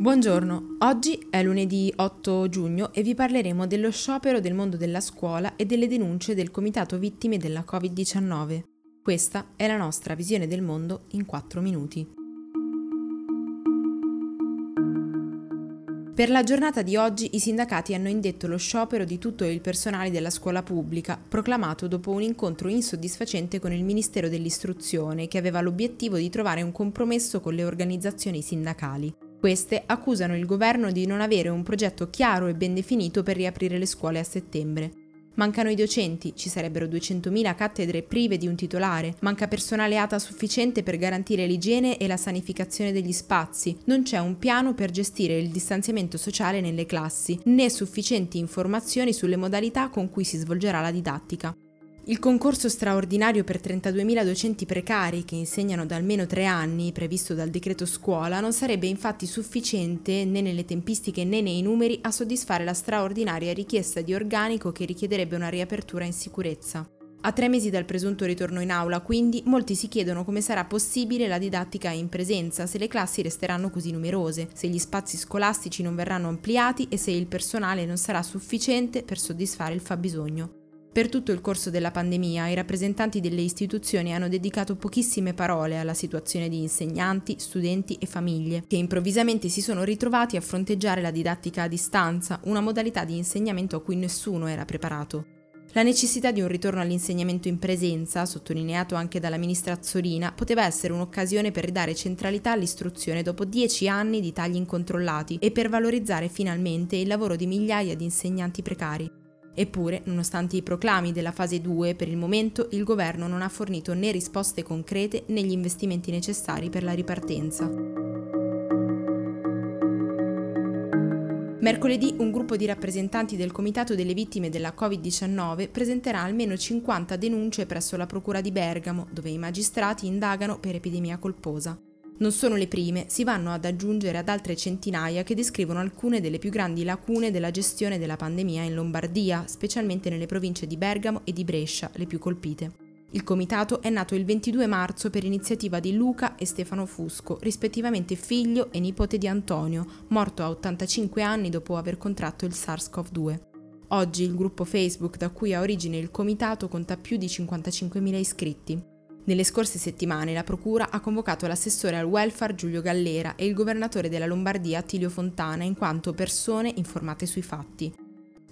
Buongiorno, oggi è lunedì 8 giugno e vi parleremo dello sciopero del mondo della scuola e delle denunce del Comitato Vittime della Covid-19. Questa è la nostra visione del mondo in 4 minuti. Per la giornata di oggi i sindacati hanno indetto lo sciopero di tutto il personale della scuola pubblica, proclamato dopo un incontro insoddisfacente con il Ministero dell'Istruzione, che aveva l'obiettivo di trovare un compromesso con le organizzazioni sindacali. Queste accusano il governo di non avere un progetto chiaro e ben definito per riaprire le scuole a settembre. Mancano i docenti, ci sarebbero 200.000 cattedre prive di un titolare, manca personale ATA sufficiente per garantire l'igiene e la sanificazione degli spazi, non c'è un piano per gestire il distanziamento sociale nelle classi, né sufficienti informazioni sulle modalità con cui si svolgerà la didattica. Il concorso straordinario per 32.000 docenti precari che insegnano da almeno tre anni, previsto dal decreto scuola, non sarebbe infatti sufficiente né nelle tempistiche né nei numeri a soddisfare la straordinaria richiesta di organico che richiederebbe una riapertura in sicurezza. A tre mesi dal presunto ritorno in aula, quindi, molti si chiedono come sarà possibile la didattica in presenza se le classi resteranno così numerose, se gli spazi scolastici non verranno ampliati e se il personale non sarà sufficiente per soddisfare il fabbisogno. Per tutto il corso della pandemia i rappresentanti delle istituzioni hanno dedicato pochissime parole alla situazione di insegnanti, studenti e famiglie, che improvvisamente si sono ritrovati a fronteggiare la didattica a distanza, una modalità di insegnamento a cui nessuno era preparato. La necessità di un ritorno all'insegnamento in presenza, sottolineato anche dalla ministra Azzolina, poteva essere un'occasione per ridare centralità all'istruzione dopo dieci anni di tagli incontrollati e per valorizzare finalmente il lavoro di migliaia di insegnanti precari. Eppure, nonostante i proclami della fase 2, per il momento il governo non ha fornito né risposte concrete né gli investimenti necessari per la ripartenza. Mercoledì un gruppo di rappresentanti del Comitato delle Vittime della Covid-19 presenterà almeno 50 denunce presso la Procura di Bergamo, dove i magistrati indagano per epidemia colposa. Non sono le prime, si vanno ad aggiungere ad altre centinaia che descrivono alcune delle più grandi lacune della gestione della pandemia in Lombardia, specialmente nelle province di Bergamo e di Brescia, le più colpite. Il comitato è nato il 22 marzo per iniziativa di Luca e Stefano Fusco, rispettivamente figlio e nipote di Antonio, morto a 85 anni dopo aver contratto il SARS-CoV-2. Oggi il gruppo Facebook da cui ha origine il comitato conta più di 55.000 iscritti. Nelle scorse settimane la Procura ha convocato l'assessore al welfare Giulio Gallera e il governatore della Lombardia Attilio Fontana in quanto persone informate sui fatti.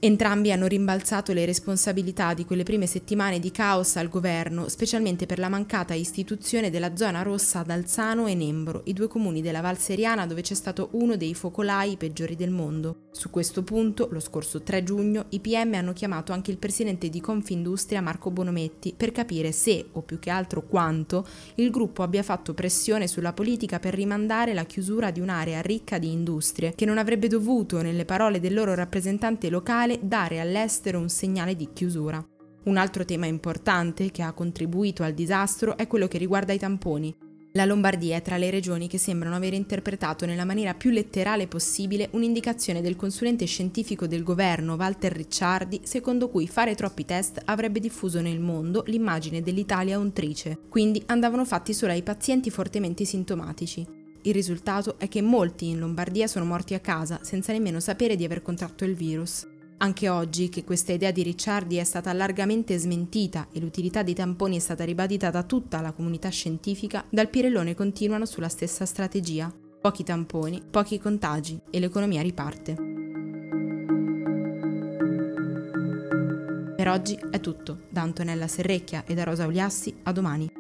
Entrambi hanno rimbalzato le responsabilità di quelle prime settimane di caos al governo, specialmente per la mancata istituzione della zona rossa ad Alzano e Nembro, i due comuni della Val Seriana dove c'è stato uno dei focolai peggiori del mondo. Su questo punto, lo scorso 3 giugno, i PM hanno chiamato anche il presidente di Confindustria Marco Bonometti per capire se, o più che altro quanto, il gruppo abbia fatto pressione sulla politica per rimandare la chiusura di un'area ricca di industrie, che non avrebbe dovuto, nelle parole del loro rappresentante locale, fondamentale dare all'estero un segnale di chiusura. Un altro tema importante che ha contribuito al disastro è quello che riguarda i tamponi. La Lombardia è tra le regioni che sembrano aver interpretato nella maniera più letterale possibile un'indicazione del consulente scientifico del governo Walter Ricciardi, secondo cui fare troppi test avrebbe diffuso nel mondo l'immagine dell'Italia untrice, quindi andavano fatti solo ai pazienti fortemente sintomatici. Il risultato è che molti in Lombardia sono morti a casa senza nemmeno sapere di aver contratto il virus. Anche oggi, che questa idea di Ricciardi è stata largamente smentita e l'utilità dei tamponi è stata ribadita da tutta la comunità scientifica, dal Pirellone continuano sulla stessa strategia. Pochi tamponi, pochi contagi e l'economia riparte. Per oggi è tutto. Da Antonella Serrecchia e da Rosa Uliassi, a domani.